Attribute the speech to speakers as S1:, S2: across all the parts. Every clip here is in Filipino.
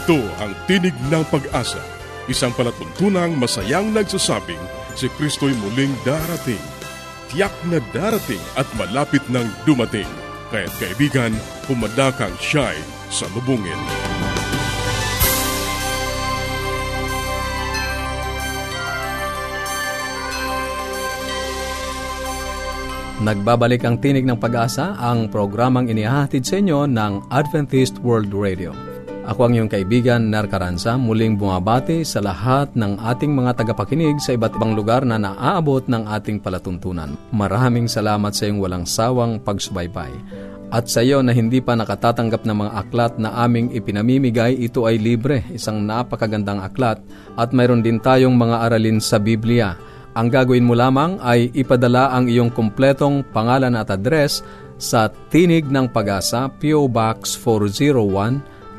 S1: Ito ang Tinig ng Pag-asa, isang palatuntunang masayang nagsasabing si Kristo'y muling darating. Tiyak na darating at malapit nang dumating. Kaya't kaibigan, pumadakang siya'y sa lubungin.
S2: Nagbabalik ang tinig ng pag-asa, ang programang inihahatid sa inyo ng Adventist World Radio. Ako ang iyong kaibigan, Nar Caranza, muling bumabati sa lahat ng ating mga tagapakinig sa iba't ibang lugar na naaabot ng ating palatuntunan. Maraming salamat sa iyong walang sawang pagsubaybay. At sa iyo na hindi pa nakatatanggap ng mga aklat na aming ipinamimigay, ito ay libre, isang napakagandang aklat at mayroon din tayong mga aralin sa Biblia ang gagawin mo lamang ay ipadala ang iyong kumpletong pangalan at address sa Tinig ng Pag-asa, P.O. Box 401,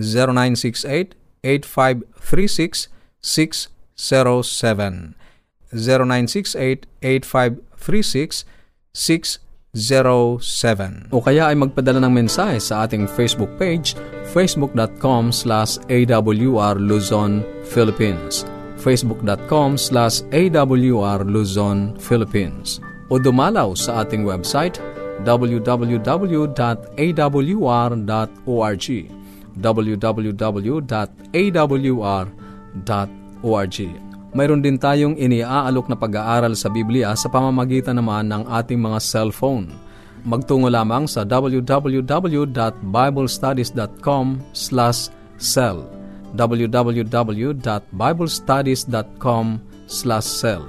S2: 0968-8536-607. 0968-8536-607. 0917. O kaya ay magpadala ng mensahe sa ating Facebook page, facebook.com slash awr Luzon, Philippines. facebook.com slash awr Luzon, Philippines. O dumalaw sa ating website, www.awr.org www.awr.org mayroon din tayong iniaalok na pag-aaral sa Biblia sa pamamagitan naman ng ating mga cellphone. Magtungo lamang sa www.biblestudies.com cell www.biblestudies.com cell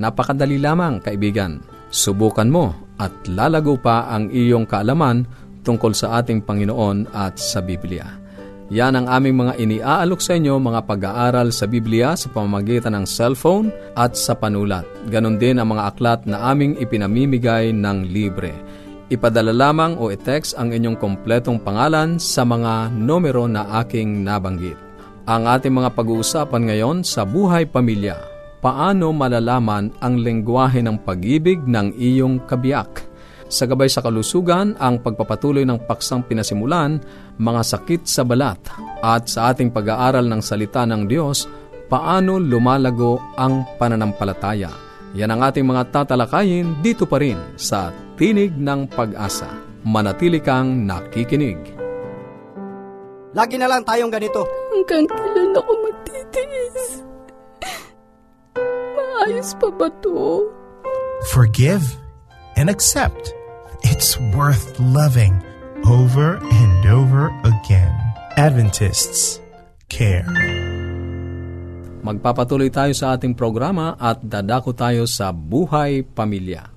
S2: Napakadali lamang, kaibigan. Subukan mo at lalago pa ang iyong kaalaman tungkol sa ating Panginoon at sa Biblia. Yan ang aming mga iniaalok sa inyo mga pag-aaral sa Biblia sa pamamagitan ng cellphone at sa panulat. Ganon din ang mga aklat na aming ipinamimigay ng libre. Ipadala lamang o i-text ang inyong kompletong pangalan sa mga numero na aking nabanggit. Ang ating mga pag-uusapan ngayon sa buhay pamilya. Paano malalaman ang lengguwahe ng pag-ibig ng iyong kabiyak? Sa gabay sa kalusugan, ang pagpapatuloy ng paksang pinasimulan, mga sakit sa balat, at sa ating pag-aaral ng salita ng Diyos, paano lumalago ang pananampalataya. Yan ang ating mga tatalakayin dito pa rin sa Tinig ng Pag-asa. Manatili kang nakikinig.
S3: Lagi na lang tayong ganito.
S4: Hanggang kailan ako magtitiis? Maayos pa ba to?
S5: Forgive and accept. It's worth loving over and over again. Adventists care.
S2: Magpapatuloy tayo sa ating programa at dadako tayo sa buhay pamilya.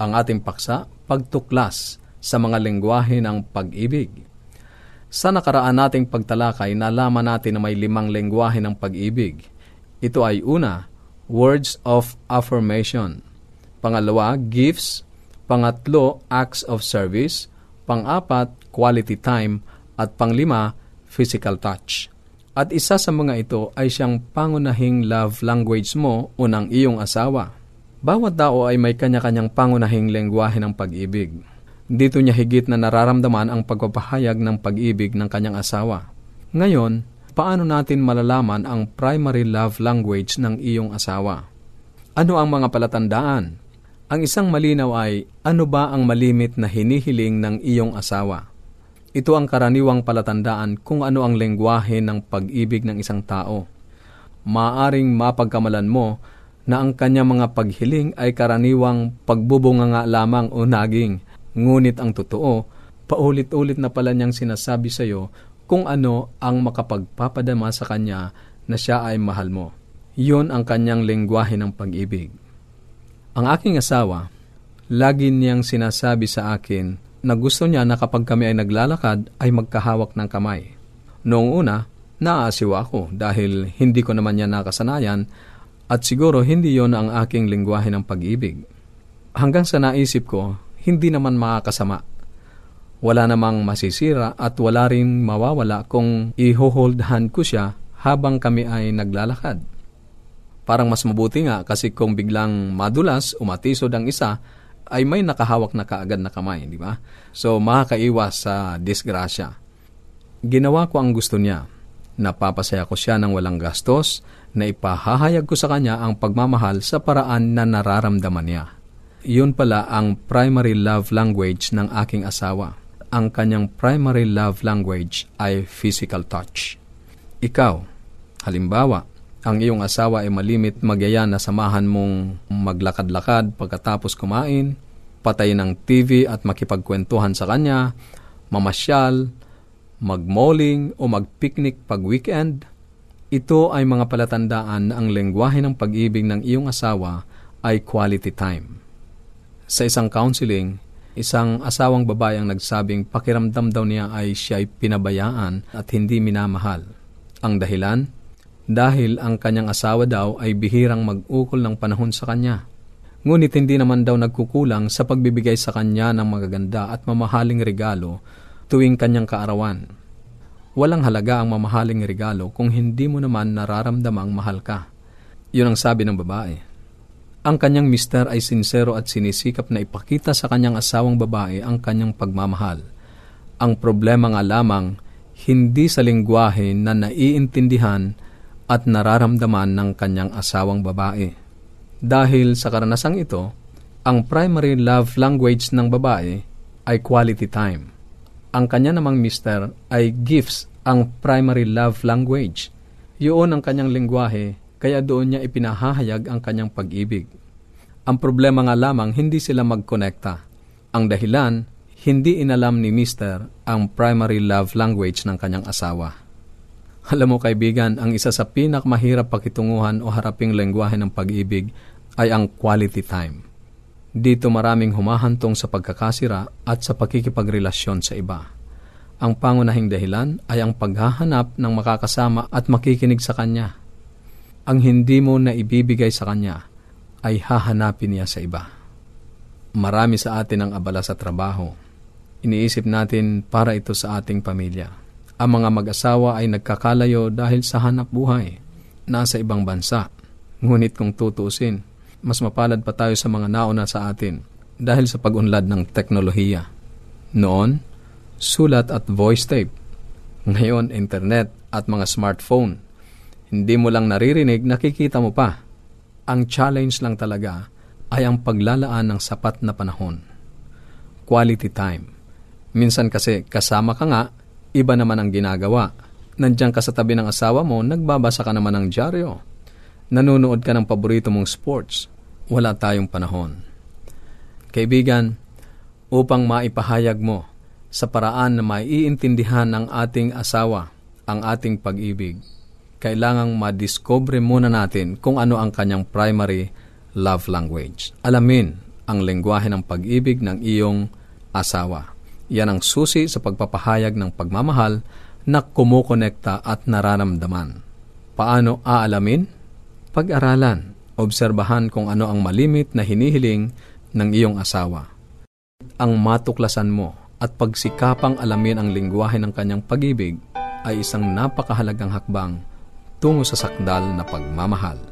S2: Ang ating paksa, pagtuklas sa mga lengguwahe ng pag-ibig. Sa nakaraan nating pagtalakay, nalaman natin na may limang lengguwahe ng pag-ibig. Ito ay una, words of affirmation. Pangalawa, gifts. Pangatlo, acts of service. Pang-apat, quality time. At panglima, physical touch. At isa sa mga ito ay siyang pangunahing love language mo o ng iyong asawa. Bawat tao ay may kanya-kanyang pangunahing lengguwahe ng pag-ibig. Dito niya higit na nararamdaman ang pagpapahayag ng pag-ibig ng kanyang asawa. Ngayon, paano natin malalaman ang primary love language ng iyong asawa? Ano ang mga palatandaan? Ang isang malinaw ay, ano ba ang malimit na hinihiling ng iyong asawa? Ito ang karaniwang palatandaan kung ano ang lengguwahe ng pag-ibig ng isang tao. Maaring mapagkamalan mo na ang kanya mga paghiling ay karaniwang pagbubunga nga lamang o naging, ngunit ang totoo, paulit-ulit na pala niyang sinasabi sa iyo kung ano ang makapagpapadama sa kanya na siya ay mahal mo. Iyon ang kanyang lengguwahe ng pag-ibig. Ang aking asawa, lagi niyang sinasabi sa akin na gusto niya na kapag kami ay naglalakad ay magkahawak ng kamay. Noong una, Naaasiwa ako dahil hindi ko naman yan nakasanayan at siguro hindi yon ang aking lingwahe ng pag-ibig. Hanggang sa naisip ko, hindi naman makakasama. Wala namang masisira at wala rin mawawala kung i-hold hand ko siya habang kami ay naglalakad. Parang mas mabuti nga kasi kung biglang madulas, umatisod ang isa, ay may nakahawak na kaagad na kamay, di ba? So, makakaiwas sa disgrasya. Ginawa ko ang gusto niya. Napapasaya ko siya ng walang gastos na ipahahayag ko sa kanya ang pagmamahal sa paraan na nararamdaman niya. Yun pala ang primary love language ng aking asawa. Ang kanyang primary love language ay physical touch. Ikaw, halimbawa, ang iyong asawa ay malimit magyaya na samahan mong maglakad-lakad pagkatapos kumain, patay ng TV at makipagkwentuhan sa kanya, mamasyal, magmoling o magpiknik pag weekend, ito ay mga palatandaan na ang lengguwahe ng pag-ibig ng iyong asawa ay quality time. Sa isang counseling, isang asawang babae ang nagsabing pakiramdam daw niya ay siya ay pinabayaan at hindi minamahal. Ang dahilan? Dahil ang kanyang asawa daw ay bihirang mag-ukol ng panahon sa kanya. Ngunit hindi naman daw nagkukulang sa pagbibigay sa kanya ng magaganda at mamahaling regalo tuwing kanyang kaarawan. Walang halaga ang mamahaling regalo kung hindi mo naman nararamdamang mahal ka. Yun ang sabi ng babae. Ang kanyang mister ay sincero at sinisikap na ipakita sa kanyang asawang babae ang kanyang pagmamahal. Ang problema nga lamang, hindi sa lingwahe na naiintindihan at nararamdaman ng kanyang asawang babae. Dahil sa karanasang ito, ang primary love language ng babae ay quality time. Ang kanya namang mister ay gifts ang primary love language. Yun ang kanyang lingwahe, kaya doon niya ipinahahayag ang kanyang pag-ibig. Ang problema nga lamang hindi sila magkonekta. Ang dahilan, hindi inalam ni mister ang primary love language ng kanyang asawa. Alam mo kaibigan, ang isa sa pinakmahirap pakitunguhan o haraping lengguwahe ng pag-ibig ay ang quality time. Dito maraming humahantong sa pagkakasira at sa pakikipagrelasyon sa iba. Ang pangunahing dahilan ay ang paghahanap ng makakasama at makikinig sa Kanya. Ang hindi mo na ibibigay sa Kanya ay hahanapin niya sa iba. Marami sa atin ang abala sa trabaho. Iniisip natin para ito sa ating pamilya ang mga mag-asawa ay nagkakalayo dahil sa hanap buhay, nasa ibang bansa. Ngunit kung tutusin, mas mapalad pa tayo sa mga nauna sa atin dahil sa pag-unlad ng teknolohiya. Noon, sulat at voice tape. Ngayon, internet at mga smartphone. Hindi mo lang naririnig, nakikita mo pa. Ang challenge lang talaga ay ang paglalaan ng sapat na panahon. Quality time. Minsan kasi kasama ka nga, Iba naman ang ginagawa. Nandiyan ka sa tabi ng asawa mo, nagbabasa ka naman ng dyaryo. Nanonood ka ng paborito mong sports. Wala tayong panahon. Kaibigan, upang maipahayag mo sa paraan na maiintindihan ng ating asawa ang ating pag-ibig, kailangang madiscover muna natin kung ano ang kanyang primary love language. Alamin ang lengguwahe ng pag-ibig ng iyong asawa. Yan ang susi sa pagpapahayag ng pagmamahal na kumukonekta at nararamdaman. Paano aalamin? Pag-aralan, obserbahan kung ano ang malimit na hinihiling ng iyong asawa. Ang matuklasan mo at pagsikapang alamin ang lingwahe ng kanyang pag-ibig ay isang napakahalagang hakbang tungo sa sakdal na pagmamahal.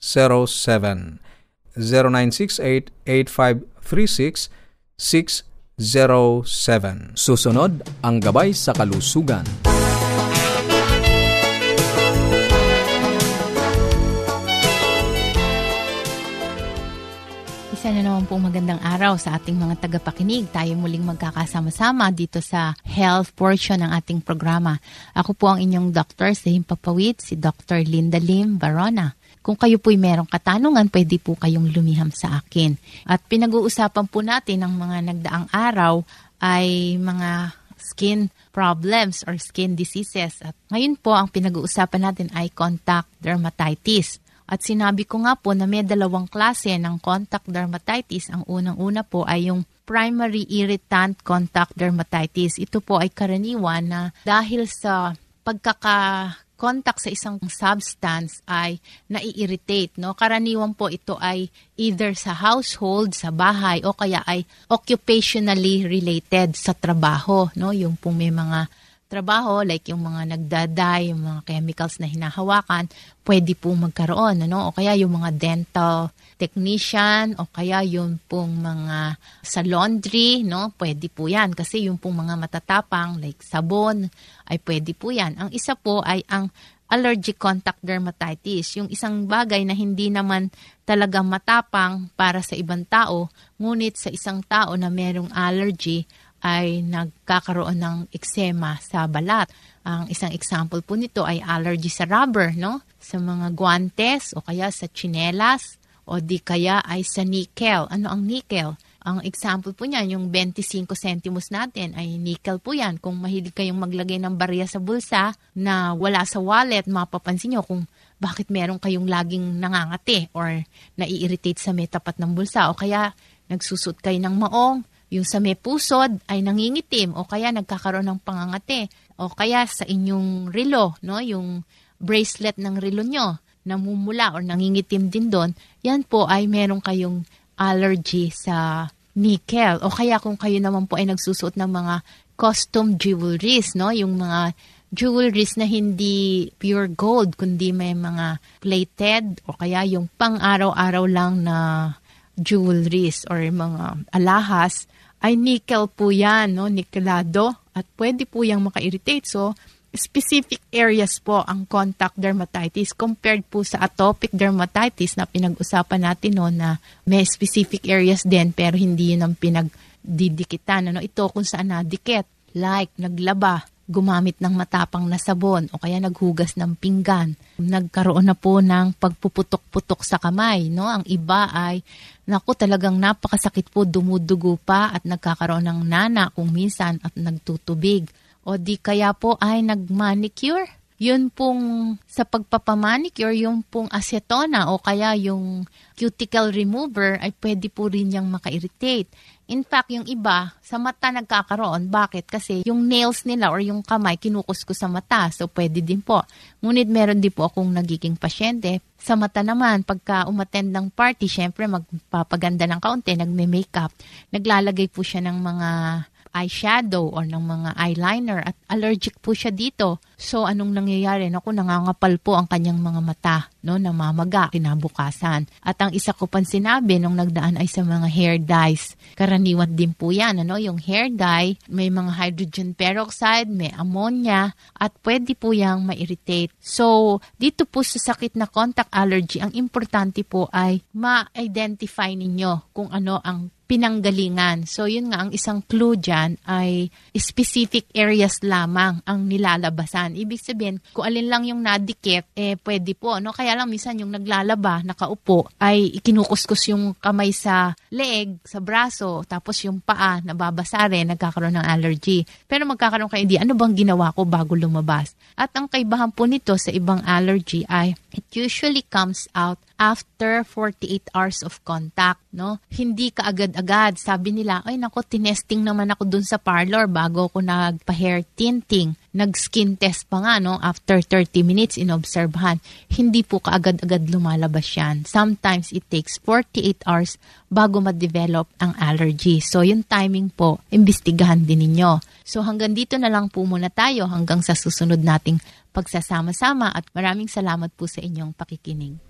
S2: 0968-8536-607 0968-8536-607 Susunod ang Gabay sa Kalusugan.
S6: Isa na naman pong magandang araw sa ating mga tagapakinig. Tayo muling magkakasama-sama dito sa health portion ng ating programa. Ako po ang inyong doctor sa Himpapawid, si Dr. Linda Lim Barona. Kung kayo po'y merong katanungan, pwede po kayong lumiham sa akin. At pinag-uusapan po natin ng mga nagdaang araw ay mga skin problems or skin diseases. At ngayon po, ang pinag-uusapan natin ay contact dermatitis. At sinabi ko nga po na may dalawang klase ng contact dermatitis. Ang unang-una po ay yung primary irritant contact dermatitis. Ito po ay karaniwan na dahil sa pagkaka contact sa isang substance ay nai-irritate. No? Karaniwan po ito ay either sa household, sa bahay, o kaya ay occupationally related sa trabaho. No? Yung pong may mga trabaho, like yung mga nagdaday, yung mga chemicals na hinahawakan, pwede po magkaroon. Ano? O kaya yung mga dental technician, o kaya yung pong mga sa laundry, no? pwede po yan. Kasi yung pong mga matatapang, like sabon, ay pwede po yan. Ang isa po ay ang allergic contact dermatitis. Yung isang bagay na hindi naman talaga matapang para sa ibang tao, ngunit sa isang tao na merong allergy, ay nagkakaroon ng eksema sa balat. Ang isang example po nito ay allergy sa rubber, no? Sa mga guantes o kaya sa chinelas o di kaya ay sa nickel. Ano ang nickel? Ang example po niyan, yung 25 centimos natin ay nickel po yan. Kung mahilig kayong maglagay ng barya sa bulsa na wala sa wallet, mapapansin nyo kung bakit meron kayong laging nangangati or nai-irritate sa may ng bulsa o kaya nagsusot kayo ng maong yung sa may pusod ay nangingitim o kaya nagkakaroon ng pangangate o kaya sa inyong relo, no, yung bracelet ng relo nyo namumula or nangingitim din doon, yan po ay meron kayong allergy sa nickel. O kaya kung kayo naman po ay nagsusuot ng mga custom jewelries, no? Yung mga jewelries na hindi pure gold, kundi may mga plated o kaya yung pang-araw-araw lang na jewelries or mga alahas ay nickel po yan, no? nikelado. At pwede po yung maka-irritate. So, specific areas po ang contact dermatitis compared po sa atopic dermatitis na pinag-usapan natin no, na may specific areas din pero hindi yun ang pinagdidikitan. Ano? Ito kung saan nadikit. Like, naglaba, gumamit ng matapang na sabon o kaya naghugas ng pinggan. Nagkaroon na po ng pagpuputok-putok sa kamay. No? Ang iba ay, naku talagang napakasakit po, dumudugo pa at nagkakaroon ng nana kung minsan at nagtutubig. O di kaya po ay nagmanicure. Yun pong sa pagpapamanicure, yung pong acetona o kaya yung cuticle remover ay pwede po rin niyang maka-irritate. In fact, yung iba, sa mata nagkakaroon. Bakit? Kasi yung nails nila or yung kamay, kinukus ko sa mata. So, pwede din po. Ngunit meron din po akong nagiging pasyente. Sa mata naman, pagka umattend ng party, syempre magpapaganda ng kaunti, nagme-makeup. Naglalagay po siya ng mga eyeshadow or ng mga eyeliner at allergic po siya dito. So anong nangyayari? Naku, nangangapal po ang kanyang mga mata, no, namamaga kinabukasan. At ang isa ko pang sinabi nung nagdaan ay sa mga hair dyes. Karaniwan din po yan, ano, yung hair dye, may mga hydrogen peroxide, may ammonia, at pwede po yang ma-irritate. So, dito po sa sakit na contact allergy, ang importante po ay ma-identify ninyo kung ano ang pinanggalingan. So, yun nga, ang isang clue dyan ay specific areas lamang ang nilalabasan. Ibig sabihin, kung alin lang yung nadikit, eh, pwede po. No? Kaya lang, minsan yung naglalaba, nakaupo, ay ikinukuskus yung kamay sa leeg, sa braso, tapos yung paa, nababasa rin, nagkakaroon ng allergy. Pero magkakaroon kayo, hindi, ano bang ginawa ko bago lumabas? At ang kaibahan po nito sa ibang allergy ay, it usually comes out after 48 hours of contact, no? Hindi ka agad-agad. Sabi nila, ay nako, tinesting naman ako dun sa parlor bago ako nagpa-hair tinting. nag-skin test pa nga, no? After 30 minutes, inobserbahan. Hindi po kaagad-agad lumalabas yan. Sometimes it takes 48 hours bago ma-develop ang allergy. So, yung timing po, imbestigahan din ninyo. So, hanggang dito na lang po muna tayo hanggang sa susunod nating pagsasama-sama at maraming salamat po sa inyong pakikinig.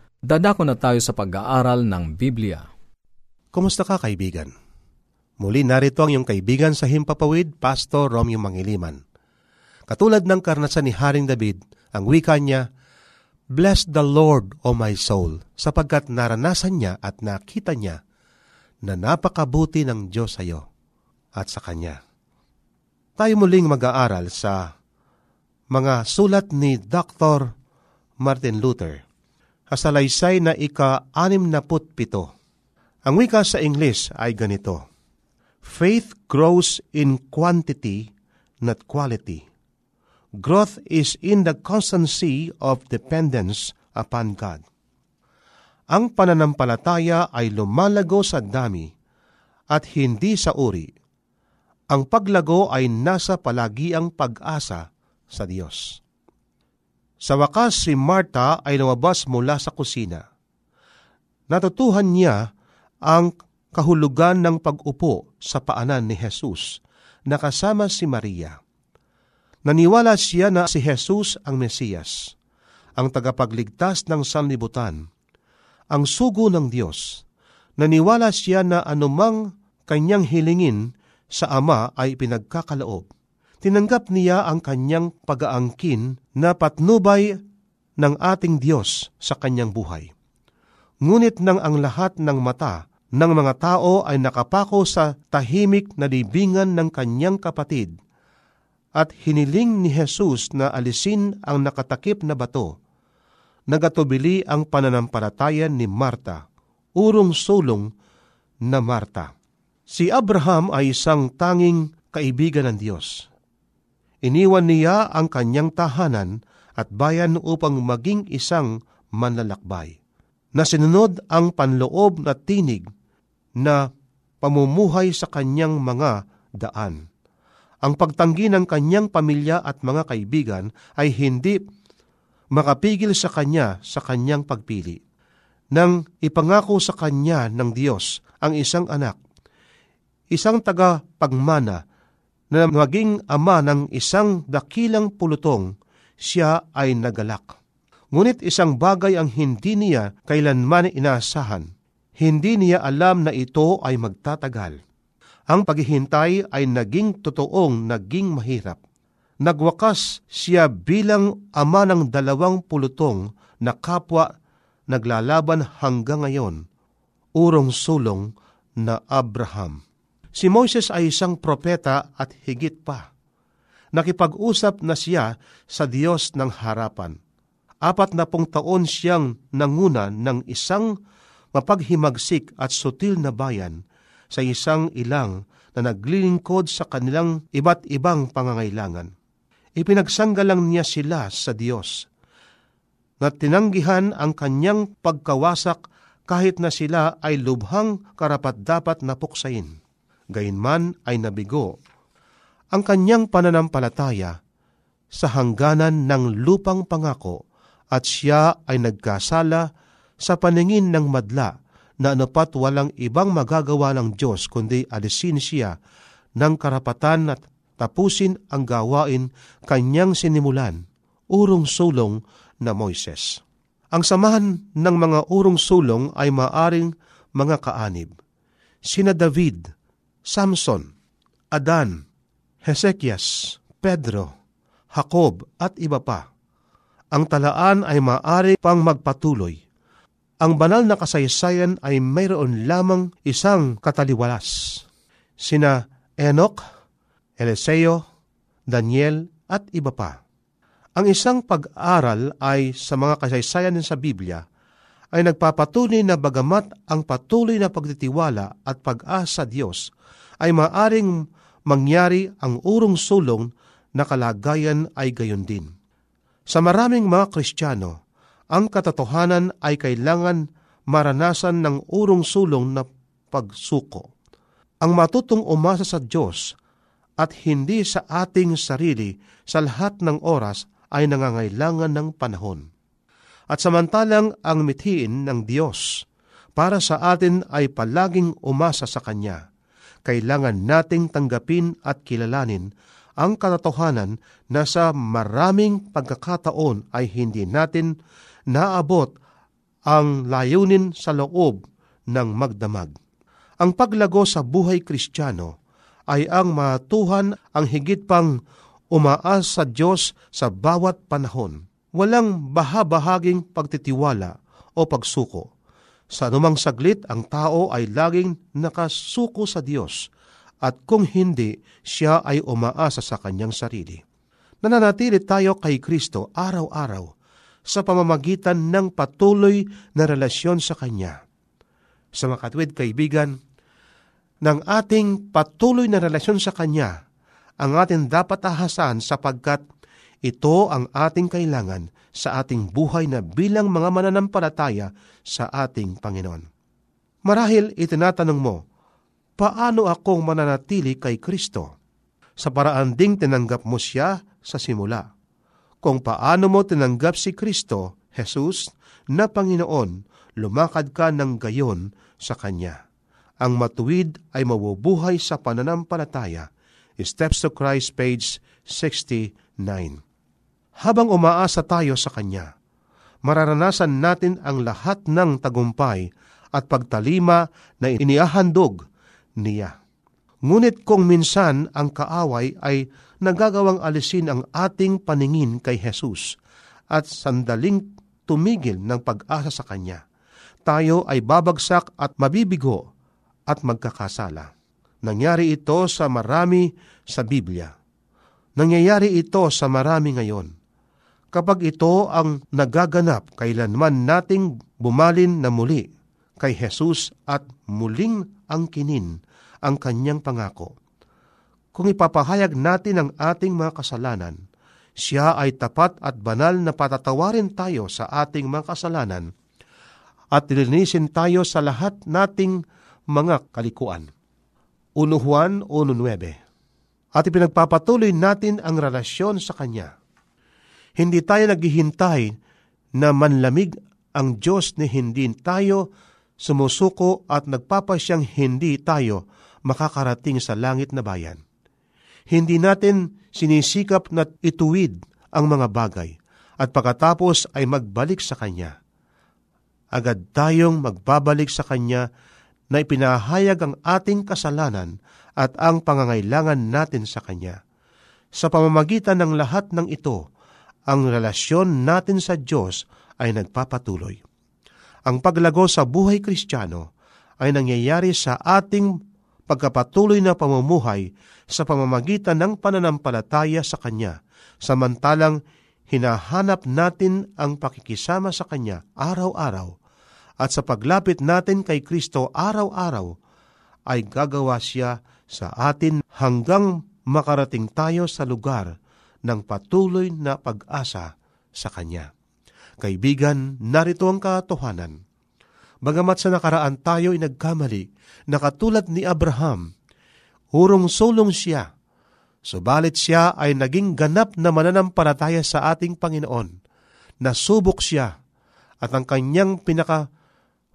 S2: Dadako na tayo sa pag-aaral ng Biblia.
S7: Kumusta ka kaibigan? Muli narito ang iyong kaibigan sa Himpapawid, Pastor Romeo Mangiliman. Katulad ng karnasan ni Haring David, ang wika niya, Bless the Lord, O my soul, sapagkat naranasan niya at nakita niya na napakabuti ng Diyos sa iyo at sa Kanya. Tayo muling mag-aaral sa mga sulat ni Dr. Martin Luther kasalaysay na ika-anim na pito. Ang wika sa English ay ganito, Faith grows in quantity, not quality. Growth is in the constancy of dependence upon God. Ang pananampalataya ay lumalago sa dami at hindi sa uri. Ang paglago ay nasa palagiang pag-asa sa Diyos. Sa wakas si Marta ay lumabas mula sa kusina. Natutuhan niya ang kahulugan ng pag-upo sa paanan ni Jesus na kasama si Maria. Naniwala siya na si Jesus ang Mesiyas, ang tagapagligtas ng sanlibutan, ang sugo ng Diyos. Naniwala siya na anumang kanyang hilingin sa Ama ay pinagkakaloob tinanggap niya ang kanyang pag-aangkin na patnubay ng ating Diyos sa kanyang buhay. Ngunit nang ang lahat ng mata ng mga tao ay nakapako sa tahimik na libingan ng kanyang kapatid at hiniling ni Jesus na alisin ang nakatakip na bato, nagatubili ang pananampalataya ni Marta, urong-sulong na Marta. Si Abraham ay isang tanging kaibigan ng Diyos Iniwan niya ang kanyang tahanan at bayan upang maging isang manlalakbay. Na sinunod ang panloob na tinig na pamumuhay sa kanyang mga daan. Ang pagtanggi ng kanyang pamilya at mga kaibigan ay hindi makapigil sa kanya sa kanyang pagpili. Nang ipangako sa kanya ng Diyos ang isang anak, isang taga-pagmana na maging ama ng isang dakilang pulutong, siya ay nagalak. Ngunit isang bagay ang hindi niya kailanman inaasahan. Hindi niya alam na ito ay magtatagal. Ang paghihintay ay naging totoong naging mahirap. Nagwakas siya bilang ama ng dalawang pulutong na kapwa naglalaban hanggang ngayon, urong sulong na Abraham. Si Moses ay isang propeta at higit pa. Nakipag-usap na siya sa Diyos ng harapan. Apat na pong taon siyang nanguna ng isang mapaghimagsik at sutil na bayan sa isang ilang na naglilingkod sa kanilang iba't ibang pangangailangan. Ipinagsanggalang niya sila sa Diyos na tinanggihan ang kanyang pagkawasak kahit na sila ay lubhang karapat-dapat na puksain. Gayunman ay nabigo ang kanyang pananampalataya sa hangganan ng lupang pangako at siya ay nagkasala sa paningin ng madla na anupat walang ibang magagawa ng Diyos kundi alisin siya ng karapatan at tapusin ang gawain kanyang sinimulan, urong sulong na Moises. Ang samahan ng mga urong sulong ay maaring mga kaanib. Sina David, Samson, Adan, Hezekias, Pedro, Jacob at iba pa. Ang talaan ay maaari pang magpatuloy. Ang banal na kasaysayan ay mayroon lamang isang kataliwalas. Sina Enoch, Eliseo, Daniel at iba pa. Ang isang pag-aral ay sa mga kasaysayan sa Biblia ay nagpapatunay na bagamat ang patuloy na pagtitiwala at pag-asa Diyos ay maaring mangyari ang urong sulong na kalagayan ay gayon din. Sa maraming mga Kristiyano, ang katotohanan ay kailangan maranasan ng urong sulong na pagsuko. Ang matutong umasa sa Diyos at hindi sa ating sarili sa lahat ng oras ay nangangailangan ng panahon. At samantalang ang mithiin ng Diyos para sa atin ay palaging umasa sa Kanya, kailangan nating tanggapin at kilalanin ang katotohanan na sa maraming pagkakataon ay hindi natin naabot ang layunin sa loob ng magdamag. Ang paglago sa buhay kristyano ay ang matuhan ang higit pang umaas sa Diyos sa bawat panahon. Walang bahabahaging pagtitiwala o pagsuko. Sa anumang saglit, ang tao ay laging nakasuko sa Diyos at kung hindi, siya ay umaasa sa kanyang sarili. Nananatili tayo kay Kristo araw-araw sa pamamagitan ng patuloy na relasyon sa Kanya. Sa makatwid kaibigan, ng ating patuloy na relasyon sa Kanya ang ating dapat ahasan sapagkat ito ang ating kailangan sa ating buhay na bilang mga mananampalataya sa ating Panginoon. Marahil itinatanong mo, paano akong mananatili kay Kristo? Sa paraan ding tinanggap mo siya sa simula. Kung paano mo tinanggap si Kristo, Jesus, na Panginoon, lumakad ka ng gayon sa Kanya. Ang matuwid ay mabubuhay sa pananampalataya Steps to Christ, page 69. Habang umaasa tayo sa Kanya, mararanasan natin ang lahat ng tagumpay at pagtalima na iniahandog niya. Ngunit kung minsan ang kaaway ay nagagawang alisin ang ating paningin kay Jesus at sandaling tumigil ng pag-asa sa Kanya, tayo ay babagsak at mabibigo at magkakasala. Nangyari ito sa marami sa Biblia. Nangyayari ito sa marami ngayon. Kapag ito ang nagaganap, kailanman nating bumalin na muli kay Jesus at muling angkinin ang kanyang pangako. Kung ipapahayag natin ang ating mga kasalanan, siya ay tapat at banal na patatawarin tayo sa ating mga kasalanan at linisin tayo sa lahat nating mga kalikuan. 1 Juan 1.9 At ipinagpapatuloy natin ang relasyon sa Kanya. Hindi tayo naghihintay na manlamig ang Diyos ni hindi tayo sumusuko at nagpapasyang hindi tayo makakarating sa langit na bayan. Hindi natin sinisikap na ituwid ang mga bagay at pagkatapos ay magbalik sa Kanya. Agad tayong magbabalik sa Kanya na ipinahayag ang ating kasalanan at ang pangangailangan natin sa Kanya. Sa pamamagitan ng lahat ng ito, ang relasyon natin sa Diyos ay nagpapatuloy. Ang paglago sa buhay kristyano ay nangyayari sa ating pagkapatuloy na pamumuhay sa pamamagitan ng pananampalataya sa Kanya, samantalang hinahanap natin ang pakikisama sa Kanya araw-araw at sa paglapit natin kay Kristo araw-araw, ay gagawa siya sa atin hanggang makarating tayo sa lugar ng patuloy na pag-asa sa Kanya. Kaibigan, narito ang katotohanan. Bagamat sa nakaraan tayo ay nagkamali, na katulad ni Abraham, urong-sulong siya, subalit siya ay naging ganap na mananampalataya sa ating Panginoon. Nasubok siya, at ang kanyang pinaka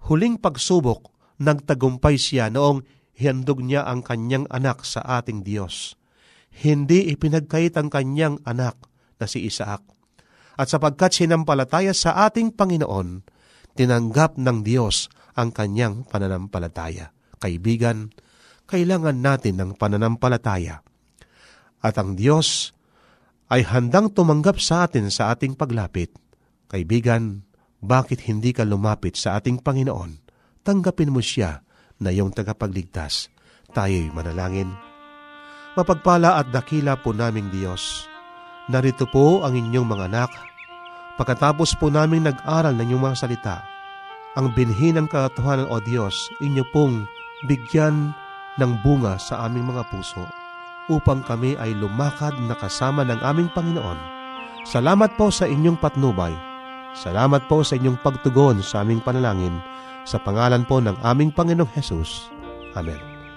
S7: huling pagsubok, nagtagumpay siya noong hiandog niya ang kanyang anak sa ating Diyos. Hindi ipinagkait ang kanyang anak na si Isaac. At sapagkat sinampalataya sa ating Panginoon, tinanggap ng Diyos ang kanyang pananampalataya. Kaibigan, kailangan natin ng pananampalataya. At ang Diyos ay handang tumanggap sa atin sa ating paglapit. Kaibigan, bakit hindi ka lumapit sa ating Panginoon? Tanggapin mo siya na iyong tagapagligtas. Tayo'y manalangin. Mapagpala at dakila po naming Diyos. Narito po ang inyong mga anak Pagkatapos po namin nag-aral ng inyong mga salita, ang binhi ng katotohanan o Diyos, inyo pong bigyan ng bunga sa aming mga puso upang kami ay lumakad na kasama ng aming Panginoon. Salamat po sa inyong patnubay. Salamat po sa inyong pagtugon sa aming panalangin sa pangalan po ng aming Panginoong Hesus. Amen.